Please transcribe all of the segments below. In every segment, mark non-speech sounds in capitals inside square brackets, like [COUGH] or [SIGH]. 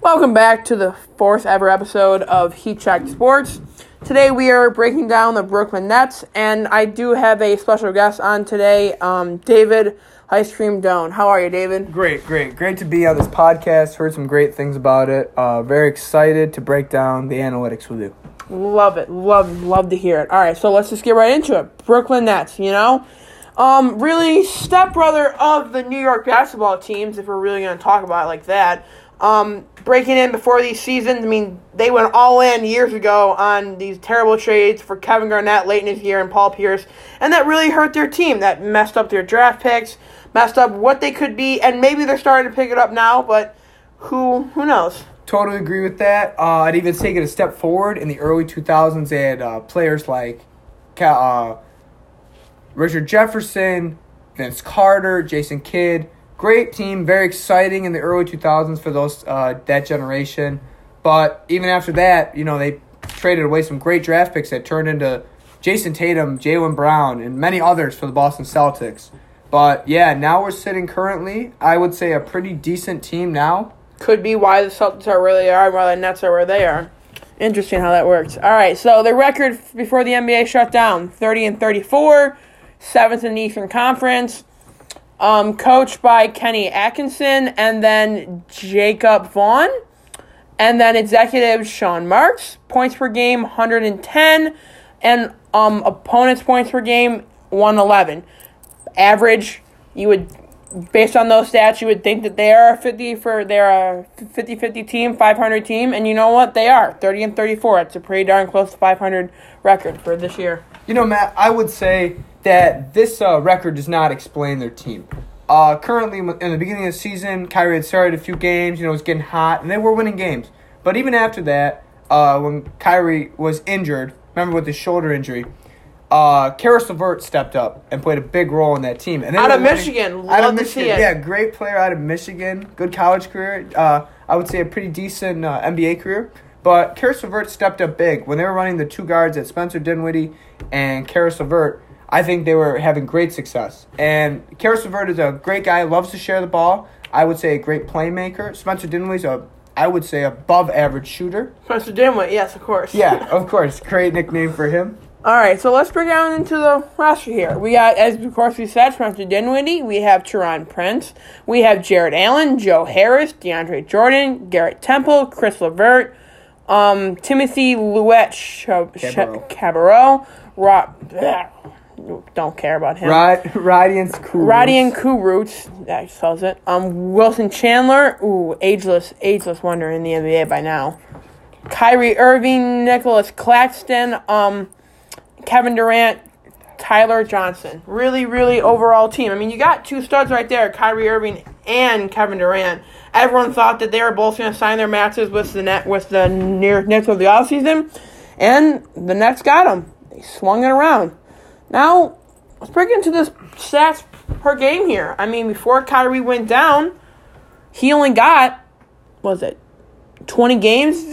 Welcome back to the fourth ever episode of Heat Check Sports. Today we are breaking down the Brooklyn Nets, and I do have a special guest on today, um, David Ice Cream Cone. How are you, David? Great, great, great to be on this podcast. Heard some great things about it. Uh, very excited to break down the analytics with you. Love it, love, love to hear it. All right, so let's just get right into it. Brooklyn Nets, you know, um, really stepbrother of the New York basketball teams, if we're really going to talk about it like that. Um, breaking in before these seasons, I mean, they went all in years ago on these terrible trades for Kevin Garnett late in his year and Paul Pierce, and that really hurt their team. That messed up their draft picks, messed up what they could be, and maybe they're starting to pick it up now, but who who knows? Totally agree with that. Uh, I'd even take it a step forward. In the early 2000s, they had uh, players like uh, Richard Jefferson, Vince Carter, Jason Kidd. Great team, very exciting in the early 2000s for those uh, that generation. But even after that, you know, they traded away some great draft picks that turned into Jayson Tatum, Jaylen Brown, and many others for the Boston Celtics. But yeah, now we're sitting currently, I would say, a pretty decent team now. Could be why the Celtics are where they are, and why the Nets are where they are. Interesting how that works. All right, so the record before the NBA shut down: thirty and thirty-four, seventh in the Eastern Conference. Um, coached by Kenny Atkinson and then Jacque Vaughn. And then executive Sean Marks, points per game 110, and um, opponents' points per game 111. Average, you would, based on those stats, you would think that they are a 50 for they're a 50 50 team, 500 team, and you know what? They are 30 and 34. It's a pretty darn close to 500 record for this year. You know, Matt, I would say that this uh, record does not explain their team. Uh, currently, in the beginning of the season, Kyrie had started a few games. You know, it was getting hot, and they were winning games. But even after that, uh, when Kyrie was injured, remember with his shoulder injury, uh, Caris LeVert stepped up and played a big role in that team. And Out of winning- Michigan, out love of to Michigan, see it. yeah, great player out of Michigan, good college career. Uh, I would say a pretty decent uh, NBA career. But Caris LeVert stepped up big when they were running the two guards at Spencer Dinwiddie and Caris LeVert. I think they were having great success. And Caris LeVert is a great guy, loves to share the ball. I would say a great playmaker. Spencer Dinwiddie's a, I would say, above average shooter. Spencer Dinwiddie, yes, of course. Yeah, [LAUGHS] of course. Great nickname for him. All right, so let's break down into the roster here. We got, as of course we said, Spencer Dinwiddie. We have Taurean Prince. We have Jarrett Allen, Joe Harris, DeAndre Jordan, Garrett Temple, Chris Levert, um, Timothy Louette Ch- Cabarrot. Ch- Cabarrot, Rob. Don't care about him. Rod, Radiance Cool. Rodions Kurucs, that spells it. Um, Wilson Chandler, ooh, ageless, ageless wonder in the NBA by now. Kyrie Irving, Nicolas Claxton, um, Kevin Durant, Tyler Johnson. Really, really overall team. I mean, you got two studs right there, Kyrie Irving and Kevin Durant. Everyone thought that they were both going to sign their matches with the net with the near Nets of the offseason, and the Nets got them. They swung it around. Now, let's break into this stats per game here. I mean, before Kyrie went down, he only got, was it, 20 games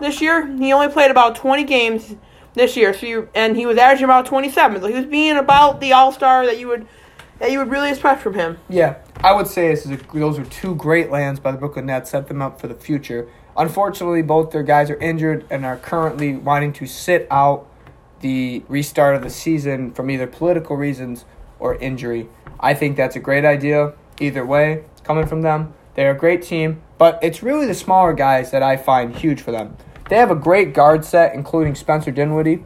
this year? He only played about 20 games this year, so you, and he was averaging about 27. So he was being about the all star that you would that you would really expect from him. Yeah, I would say this is a, those are two great lands by the Brooklyn Nets. Set them up for the future. Unfortunately, both their guys are injured and are currently wanting to sit out the restart of the season from either political reasons or injury. I think that's a great idea. Either way, coming from them, they're a great team, but it's really the smaller guys that I find huge for them. They have a great guard set, including Spencer Dinwiddie,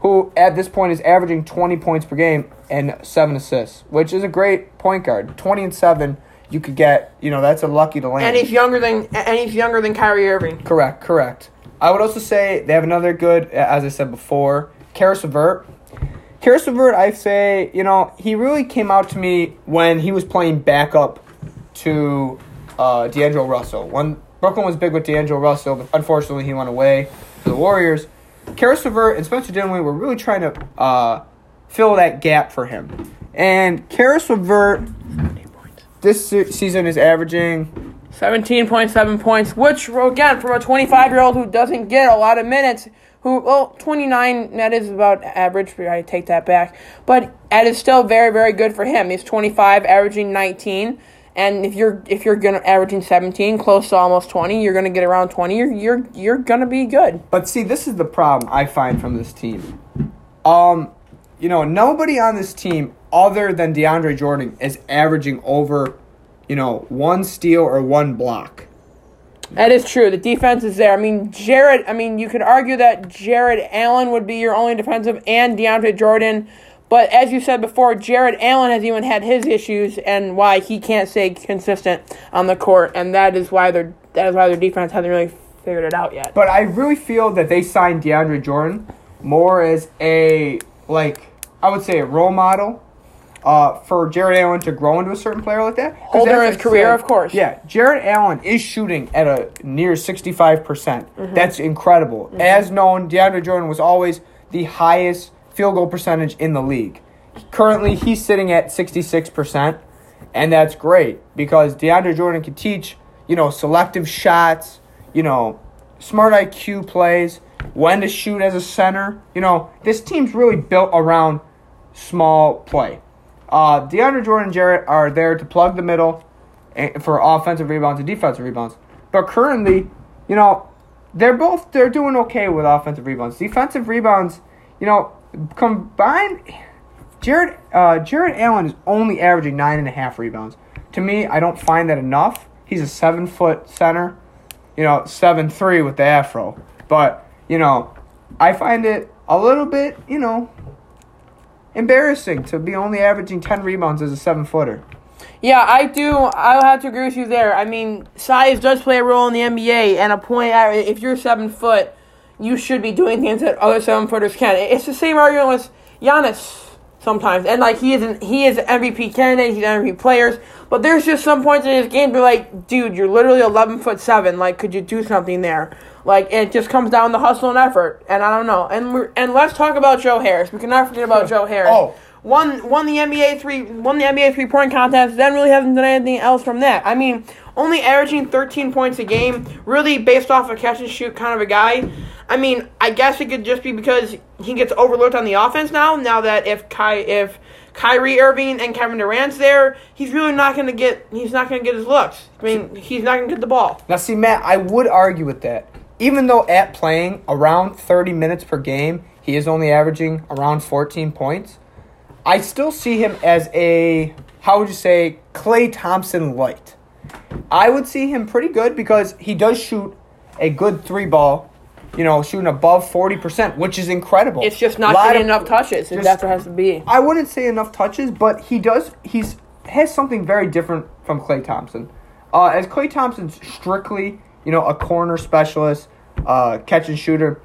who at this point is averaging 20 points per game and seven assists, which is a great point guard. 20 and seven, you could get, you know, that's a lucky to land. And he's younger than and he's younger than Kyrie Irving. Correct, correct. I would also say they have another good, as I said before, Caris LeVert. Caris LeVert, I say, you know, he really came out to me when he was playing backup to uh, D'Angelo Russell. When Brooklyn was big with D'Angelo Russell, but unfortunately he went away to the Warriors. Caris LeVert and Spencer Dinwiddie were really trying to uh, fill that gap for him. And Caris LeVert this season is averaging 17.7 points, which, again, from a 25 year old who doesn't get a lot of minutes, who, well, 29, that is about average, but I take that back. But that is still very, very good for him. He's 25, averaging 19. And if you're if you're gonna averaging 17, close to almost 20, you're gonna get around 20. You're you're you're gonna be good. But see, this is the problem I find from this team. Um, you know, nobody on this team other than DeAndre Jordan is averaging over, you know, one steal or one block. That is true. The defense is there. I mean, Jarrett. I mean, you could argue that Jarrett Allen would be your only defensive, and DeAndre Jordan. But as you said before, Jarrett Allen has even had his issues, and why he can't stay consistent on the court, and that is why their that is why their defense hasn't really figured it out yet. But I really feel that they signed DeAndre Jordan more as a like I would say a role model uh, for Jarrett Allen to grow into a certain player like that. Older in his career, of course. Yeah, Jarrett Allen is shooting at a near 65%. percent Mm-hmm. That's incredible. As known, DeAndre Jordan was always the highest field goal percentage in the league. Currently, he's sitting at 66%, and that's great because DeAndre Jordan can teach, you know, selective shots, you know, smart IQ plays, when to shoot as a center. You know, this team's really built around small play. Uh, DeAndre Jordan and Jarrett are there to plug the middle for offensive rebounds and defensive rebounds. But currently, you know, they're both they're doing okay with offensive rebounds. Defensive rebounds, you know, combined, Jarrett uh, Jarrett Allen is only averaging nine and a half rebounds. To me, I don't find that enough. He's a seven foot center, you know, seven three with the afro. But you know, I find it a little bit, you know, embarrassing to be only averaging 10 rebounds as a seven footer. Yeah, I do. I'll have to agree with you there. I mean, size does play a role in the NBA, and a point. Uh, if you're seven foot, you should be doing things that other seven footers can. It's the same argument with Giannis sometimes, and like he is an, he is an MVP candidate. He's an MVP players, but there's just some points in his game. Be like, dude, you're literally eleven foot seven. Like, could you do something there? Like, it just comes down to hustle and effort, and I don't know. And we're, and let's talk about Joe Harris. We cannot forget about Joe Harris Oh. Won won the NBA three won the NBA three point contest. Then really hasn't done anything else from that. I mean, only averaging 13 points a game, really based off a catch and shoot kind of a guy. I mean, I guess it could just be because he gets overlooked on the offense now. Now that if Kai if Kyrie Irving and Kevin Durant's there, he's really not going to get he's not going to get his looks. I mean, he's not going to get the ball. Now, see, Matt, I would argue with that. Even though at playing around 30 minutes per game, he is only averaging around 14 points, I still see him as a, how would you say, Klay Thompson light. I would see him pretty good because he does shoot a good three ball, you know, shooting above 40%, which is incredible. It's just not getting enough touches, and that's what it has to be. I wouldn't say enough touches, but he does. He's has something very different from Klay Thompson. Uh, as Klay Thompson's strictly, you know, a corner specialist, uh, catch and shooter.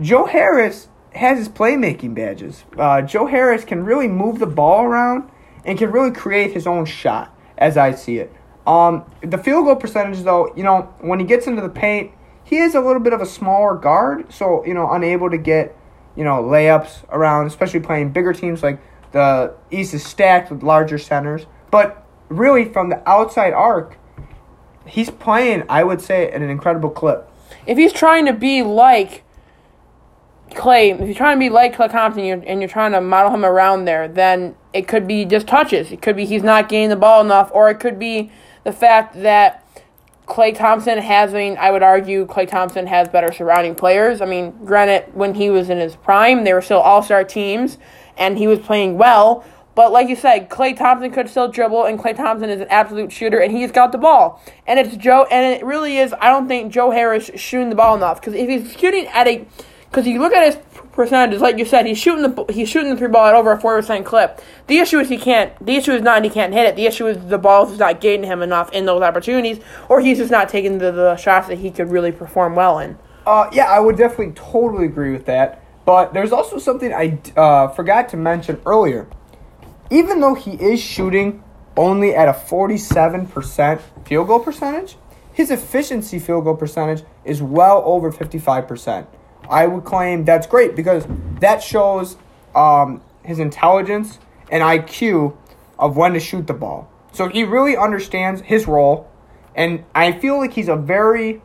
Joe Harris has his playmaking badges. Uh, Joe Harris can really move the ball around and can really create his own shot, as I see it. Um, the field goal percentage, though, you know, when he gets into the paint, he is a little bit of a smaller guard, so you know, unable to get you know layups around, especially playing bigger teams like the East is stacked with larger centers. But really, from the outside arc, he's playing, I would say, at an incredible clip. if he's trying to be like Klay, if you're trying to be like Klay Thompson you're, and you're trying to model him around there, then it could be just touches. It could be he's not getting the ball enough, or it could be the fact that Klay Thompson has, I mean, I would argue Klay Thompson has better surrounding players. I mean, granted, when he was in his prime, they were still all star teams, and he was playing well. But like you said, Klay Thompson could still dribble, and Klay Thompson is an absolute shooter, and he's got the ball. And it's Joe, and it really is. I don't think Joe Harris shooting the ball enough because if he's shooting at a, because you look at his percentages, like you said, he's shooting the he's shooting the three ball at over a four percent clip. The issue is he can't. The issue is not he can't hit it. The issue is the ball is not getting him enough in those opportunities, or he's just not taking the, the shots that he could really perform well in. Uh, yeah, I would definitely totally agree with that. But there's also something I uh, forgot to mention earlier. Even though he is shooting only at a 47% field goal percentage, his efficiency field goal percentage is well over 55%. I would claim that's great because that shows um, his intelligence and IQ of when to shoot the ball. So he really understands his role, and I feel like he's a very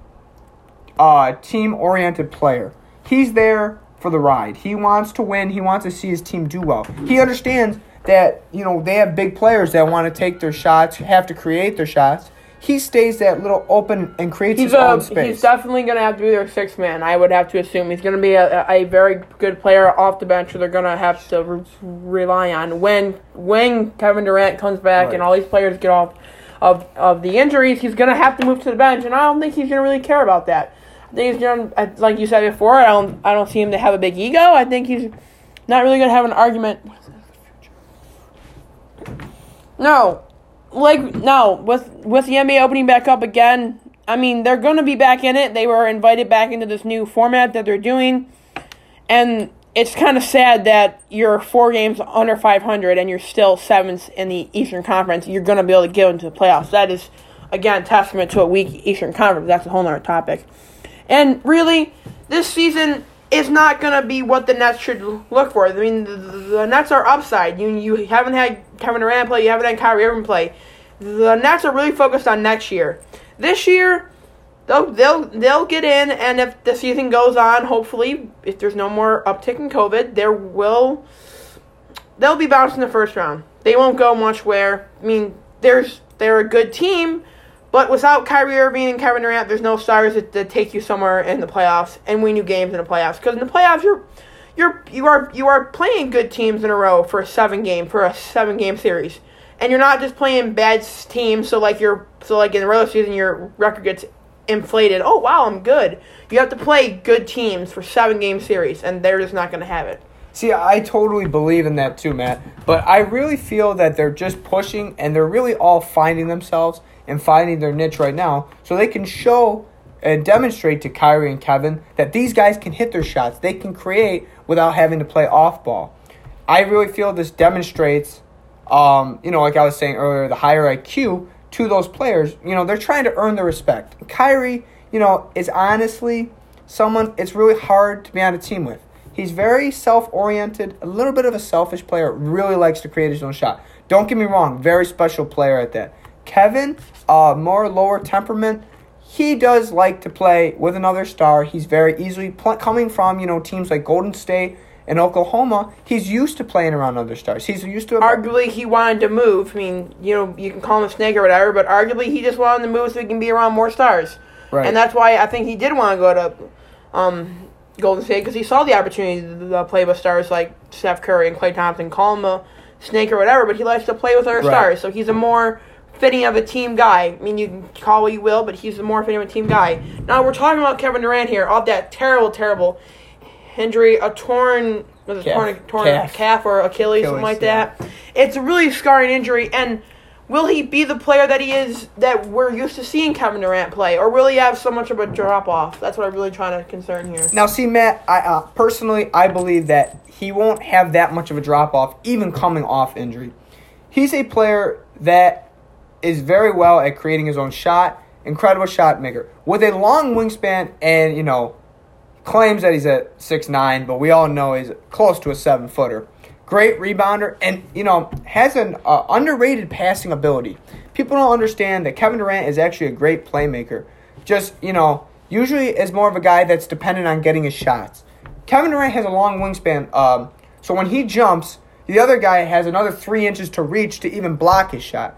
uh, team oriented player. He's there for the ride. He wants to win. He wants to see his team do well. He understands that you know they have big players that want to take their shots, have to create their shots. He stays that little open and creates He's his own um, space. he's definitely going to have to be their sixth man. I would have to assume he's going to be a, a very good player off the bench. Who they're going to have to re- rely on when when Kevin Durant comes back Right. and all these players get off of of the injuries. He's going to have to move to the bench, and I don't think he's going to really care about that. I think he's going to, like you said before. I don't I don't see him to have a big ego. I think he's not really going to have an argument. No, like no with with the NBA opening back up again. I mean, they're going to be back in it. They were invited back into this new format that they're doing, and it's kind of sad that you're four games under 500 and you're still seventh in the Eastern Conference. You're going to be able to get into the playoffs. That is, again, testament to a weak Eastern Conference. That's a whole other topic. And really, this season is not to be what the Nets should look for. I mean, the, the Nets are upside. You you haven't had Kevin Durant play. You haven't had Kyrie Irving play. The Nets are really focused on next year. This year, they'll they'll they'll get in, and if the season goes on, hopefully, if there's no more uptick in COVID, there will they'll be bounced in the first round. They won't go much where. I mean, there's they're a good team, but without Kyrie Irving and Kevin Durant, there's no stars that, that take you somewhere in the playoffs and win you games in the playoffs. Because in the playoffs, you're you're you are you are playing good teams in a row for a seven game for a seven game series, and you're not just playing bad teams. So like you're so like in the regular season, your record gets inflated. Oh wow, I'm good. You have to play good teams for seven game series, and they're just not going to have it. See, I totally believe in that too, Matt. But I really feel that they're just pushing and they're really all finding themselves and finding their niche right now so they can show and demonstrate to Kyrie and Kevin that these guys can hit their shots. They can create without having to play off ball. I really feel this demonstrates, um, you know, like I was saying earlier, the higher IQ to those players. You know, they're trying to earn their respect. Kyrie, you know, is honestly someone it's really hard to be on a team with. He's very self oriented, a little bit of a selfish player, really likes to create his own shot. Don't get me wrong, very special player at that. Kevin, uh, more lower temperament, he does like to play with another star. He's very easily pl- coming from, you know, teams like Golden State and Oklahoma. He's used to playing around other stars. He's used to arguably he wanted to move. I mean, you know, you can call him a snake or whatever, but arguably he just wanted to move so he can be around more stars. Right. And that's why I think he did want to go to um, Golden State because he saw the opportunity to play with stars like Steph Curry and Klay Thompson. Call him a snake or whatever, but he likes to play with other Right. stars. So he's a more fitting of a team guy. I mean, you can call what you will, but he's more fitting of a team guy. Now we're talking about Kevin Durant here, off that terrible, terrible injury, a torn, was it Calf. torn, torn Calf. calf. or Achilles, something like yeah. that. It's a really scarring injury, and will he be the player that he is that we're used to seeing Kevin Durant play, or will he have so much of a drop off? That's what I'm really trying to concern here. Now, see, Matt, I uh, personally I believe that he won't have that much of a drop off, even coming off injury. He's a player that is very well at creating his own shot, incredible shot maker with a long wingspan, and you know, claims that he's at six nine, but we all know he's close to a seven footer. Great rebounder, and you know has an uh, underrated passing ability. People don't understand that Kevin Durant is actually a great playmaker. Just you know, usually is more of a guy that's dependent on getting his shots. Kevin Durant has a long wingspan, um, so when he jumps, the other guy has another three inches to reach to even block his shot.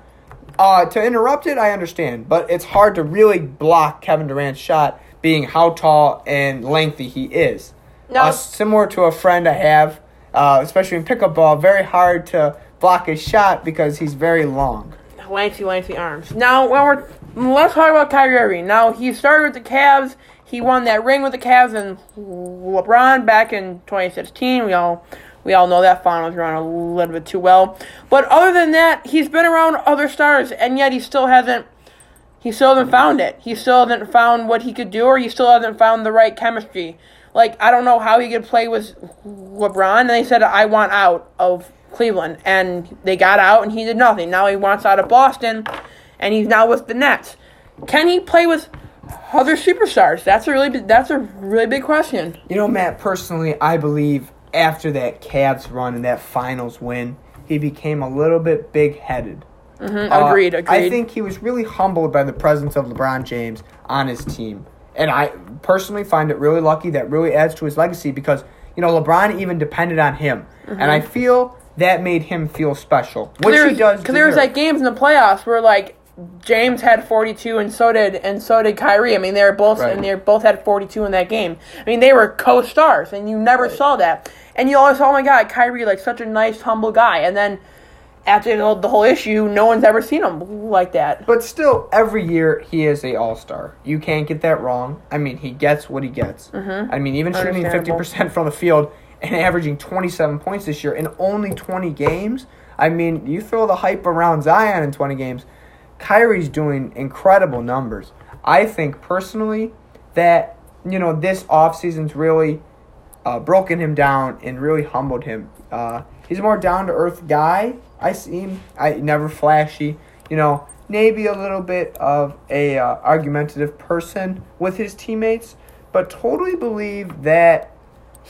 Uh, to interrupt it, I understand, but it's hard to really block Kevin Durant's shot, being how tall and lengthy he is. No. Uh, similar to a friend I have, uh, especially in pickup ball, very hard to block his shot because he's very long. lengthy, lengthy arms. Now, when we're let's talk about Kyrie Irving. Now, he started with the Cavs. He won that ring with the Cavs and LeBron back in 2016. We all we all know that finals run a little bit too well. But other than that, he's been around other stars, and yet he still hasn't. He still hasn't found it. He still hasn't found what he could do, or he still hasn't found the right chemistry. Like I don't know how he could play with LeBron. And they said I want out of Cleveland, and they got out, and he did nothing. Now he wants out of Boston, and he's now with the Nets. Can he play with other superstars? That's a really that's a really big question. You know, Matt, personally, I believe after that Cavs run and that finals win, he became a little bit big headed. Mhm, agreed, agreed. I think he was really humbled by the presence of LeBron James on his team. And I personally find it really lucky that really adds to his legacy because, you know, LeBron even depended on him. And I feel that made him feel special, which there he does. because there was like games in the playoffs where like James had 42 and so did and so did Kyrie. I mean, they were both Right. and they both had 42 in that game. I mean, they were co-stars, and you never saw that. And you always, oh my God, Kyrie, like such a nice, humble guy. And then after the whole- the whole issue, no one's ever seen him like that. But still, every year he is a All Star. You can't get that wrong. I mean, he gets what he gets. Mm-hmm. I mean, even shooting 50% from the field and averaging twenty seven points this year in only twenty games. I mean, you throw the hype around Zion in twenty games. Kyrie's doing incredible numbers. I think personally that you know this offseason's really uh, broken him down and really humbled him. Uh, he's a more down to earth guy. I see him. I never flashy. You know, maybe a little bit of a uh, argumentative person with his teammates, but totally believe that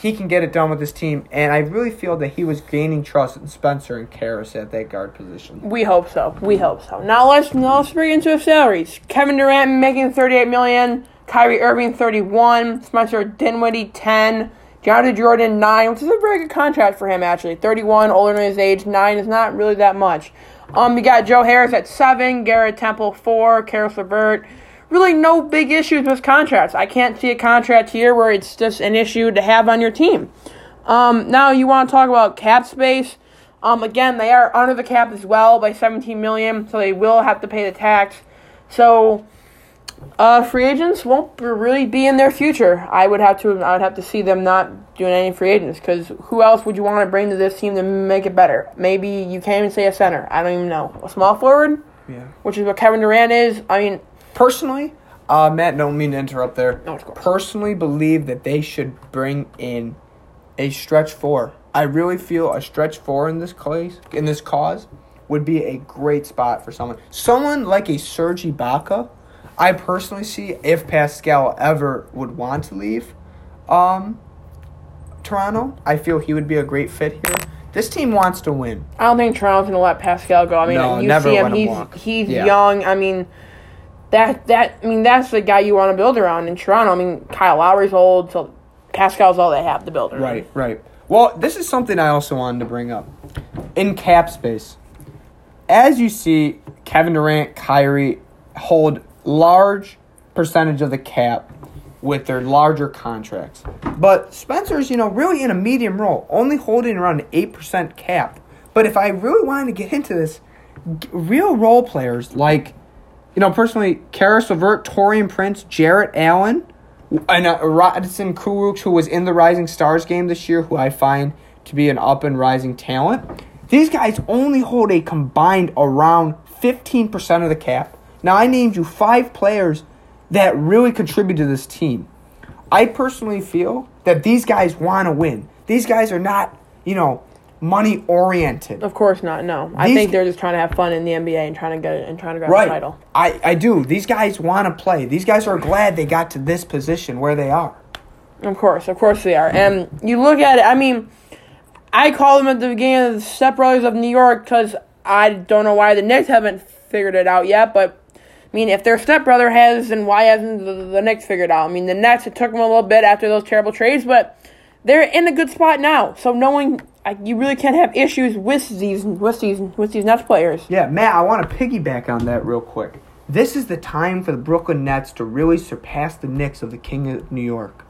he can get it done with his team. And I really feel that he was gaining trust in Spencer and Caris at that guard position. We hope so. We hope so. Now let's now let's bring into the salaries. Kevin Durant making 38 million, Kyrie Irving 31, Spencer Dinwiddie 10, DeAndre Jordan 9, which is a very good contract for him actually. 31, older than his age, 9 is not really that much. Um, we got Joe Harris at 7, Garrett Temple 4, Caris LeVert. Really no big issues with contracts. I can't see a contract here where it's just an issue to have on your team. Um, now you want to talk about cap space. Um, again, they are under the cap as well by 17 million, so they will have to pay the tax. So, uh, free agents won't really be in their future. I would have to, I would have to see them not doing any free agents because who else would you want to bring to this team to make it better? Maybe you can't even say a center. I don't even know a small forward, Yeah. which is what Kevin Durant is. I mean, Personally, uh, Matt, don't mean to interrupt there. No, of course. Personally, believe that they should bring in a stretch four. I really feel a stretch four in this case, in this cause, would be a great spot for someone. Someone like a Serge Ibaka, I personally see if Pascal ever would want to leave, um, Toronto. I feel he would be a great fit here. This team wants to win. I don't think Toronto's gonna let Pascal go. I mean, No, you see him; him he's walk. he's Yeah. young. I mean, that that I mean that's the guy you want to build around in Toronto. I mean, Kyle Lowry's old, so Pascal's all they have to build around. Right, right. Well, this is something I also wanted to bring up. In cap space, as you see, Kevin Durant, Kyrie hold large percentage of the cap with their larger contracts. But Spencer's, you know, really in a medium role, only holding around an 8% cap. But if I really wanted to get into this, real role players like, you know, personally, Caris LeVert, Taurean Prince, Jarrett Allen, and uh, Rodions Kurucs, who was in the Rising Stars game this year, who I find to be an up and rising talent. These guys only hold a combined around 15% of the cap. Now, I named you five players that really contribute to this team. I personally feel that these guys want to win. These guys are not, you know, money oriented. Of course not. No, I These- think they're just trying to have fun in the NBA and trying to get it and trying to grab a Right. title. I, I do. These guys want to play. These guys are glad they got to this position where they are. Of course, of course they are. And you look at it. I mean, I call them at the beginning of the Step Brothers of New York because I don't know why the Knicks haven't figured it out yet. But I mean, if their stepbrother has, then why hasn't the, the Knicks figured it out? I mean, the Nets it took them a little bit after those terrible trades, but they're in a good spot now. So knowing I, you really can't have issues with these with these with these Nets players. Yeah, Matt, I want to piggyback on that real quick. This is the time for the Brooklyn Nets to really surpass the Knicks of the King of New York.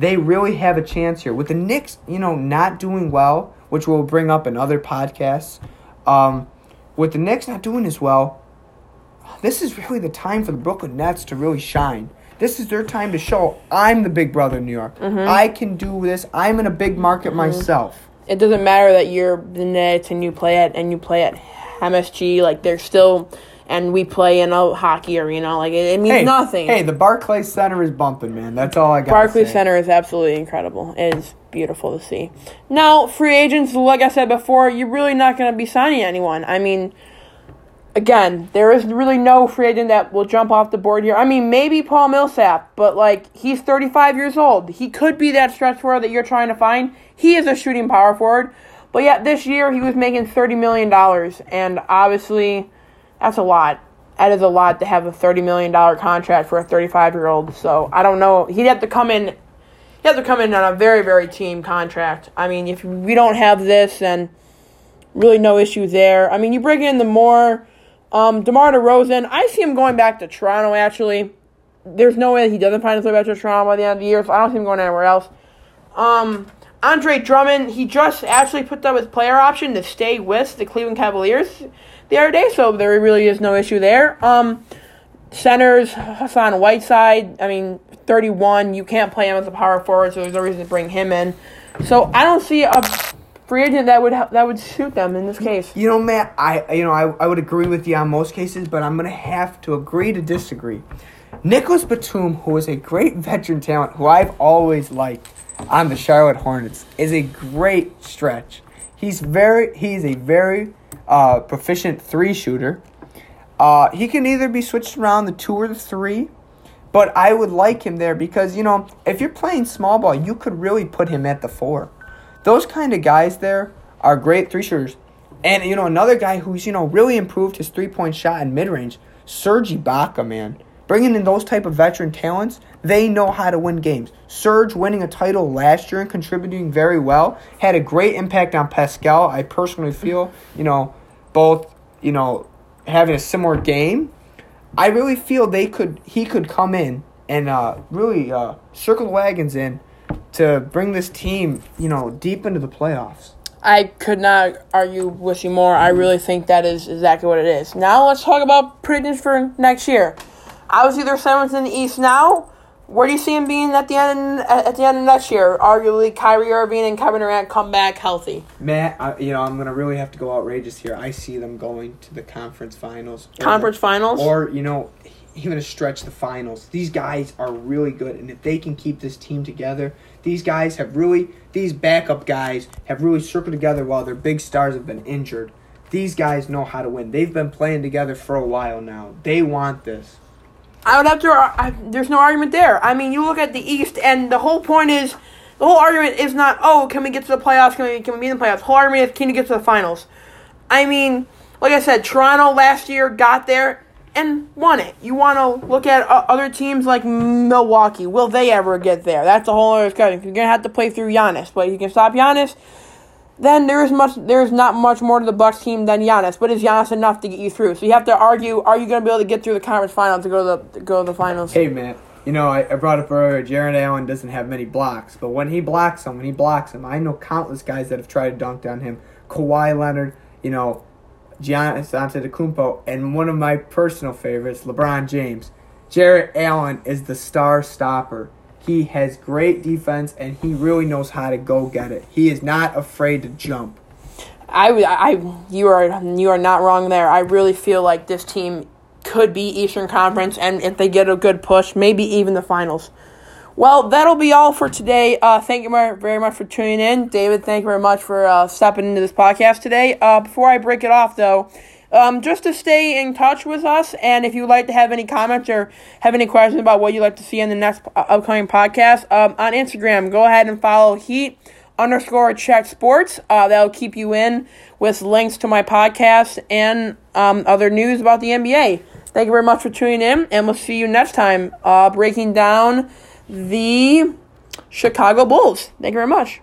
They really have a chance here. With the Knicks, you know, not doing well, which we'll bring up in other podcasts, um, with the Knicks not doing as well, this is really the time for the Brooklyn Nets to really shine. This is their time to show I'm the big brother in New York. I can do this. I'm in a big market myself. It doesn't matter that you're the Nets and you play at and you play at MSG. Like they're still, and we play in a hockey arena. Like it, it means Hey, nothing. Hey, the Barclays Center is bumping, man. That's all I got. Barclays. Center is absolutely incredible. It is beautiful to see. Now, free agents, like I said before, you're really not going to be signing anyone. I mean, again, there is really no free agent that will jump off the board here. I mean, maybe Paul Millsap, but like he's 35 years old. He could be that stretch forward that you're trying to find. He is a shooting power forward. But yeah, this year he was making $30 million, and obviously that's a lot. That is a lot to have a $30 million contract for a 35 year old. So I don't know. He'd have to come in. He'd have to come in on a very, very team contract. I mean, if we don't have this, then Really, no issue there. I mean, you bring in the more um, DeMar DeRozan. I see him going back to Toronto. Actually, there's no way that he doesn't find his way back to Toronto by the end of the year. So I don't see him going anywhere else. Um, Andre Drummond, he just actually put up his player option to stay with the Cleveland Cavaliers the other day, so there really is no issue there. Um, centers, Hassan Whiteside, I mean, 31, you can't play him as a power forward, so there's no reason to bring him in. So I don't see a free agent that would ha- that would suit them in this case. You know, Matt, I you know I, I would agree with you on most cases, but I'm gonna have to agree to disagree. Nicolas Batum, who is a great [LAUGHS] veteran talent, who I've always liked on the Charlotte Hornets, is a great stretch. He's very he's a very uh, proficient three shooter. Uh, he can either be switched around the two or the three, but I would like him there because you know if you're playing small ball, you could really put him at the four. Those kind of guys there are great three shooters. And you know another guy who's you know really improved his three point shot in mid range, Serge Ibaka, man. Bringing in those type of veteran talents, they know how to win games. Serge winning a title last year and contributing very well had a great impact on Pascal. I personally feel you know both you know having a similar game. I really feel they could he could come in and uh, really uh, circle the wagons in to bring this team, you know, deep into the playoffs. I could not argue with you more. I really think that is exactly what it is. Now let's talk about predictions for next year. Obviously, they're seventh in the East now. Where do you see him being at the end at the end of next year? Arguably, Kyrie Irving and Kevin Durant come back healthy. Matt, I, you know I'm gonna really have to go outrageous here. I see them going to the conference finals. Conference finals. or you know even a stretch the finals. These guys are really good, and if they can keep this team together, these guys have really these backup guys have really circled together while their big stars have been injured. These guys know how to win. They've been playing together for a while now. They want this. I would have to. I, there's no argument there. I mean, you look at the East, and the whole point is the whole argument is not oh can we get to the playoffs? Can we can we be in the playoffs? The whole argument is can we get to the finals? I mean, like I said, Toronto last year got there and won it. You want to look at uh, other teams like Milwaukee. Will they ever get there? That's a whole other discussion. You're gonna have to play through Giannis, but you can stop Giannis. Then there is much. There is not much more to the Bucks team than Giannis. But is Giannis enough to get you through? So you have to argue: Are you going to be able to get through the conference finals to go to the to go to the finals? Hey, man. You know, I, I brought up earlier, Jarrett Allen doesn't have many blocks, but when he blocks them, when he blocks them, I know countless guys that have tried to dunk on him. Kawhi Leonard, you know, Giannis Antetokounmpo, and one of my personal favorites, LeBron James. Jarrett Allen is the star stopper. He has great defense, and he really knows how to go get it. He is not afraid to jump. I, I, you are you are not wrong there. I really feel like this team could be Eastern Conference, and if they get a good push, maybe even the finals. Well, that'll be all for today. Uh, thank you very much for tuning in, David. Thank you very much for uh, stepping into this podcast today. Uh, before I break it off, though, um, just to stay in touch with us, and if you'd like to have any comments or have any questions about what you'd like to see in the next upcoming podcast, um, on Instagram, go ahead and follow Heat underscore check sports. Uh, that'll keep you in with links to my podcast and um, other news about the NBA. Thank you very much for tuning in, and we'll see you next time uh, breaking down the Chicago Bulls. Thank you very much.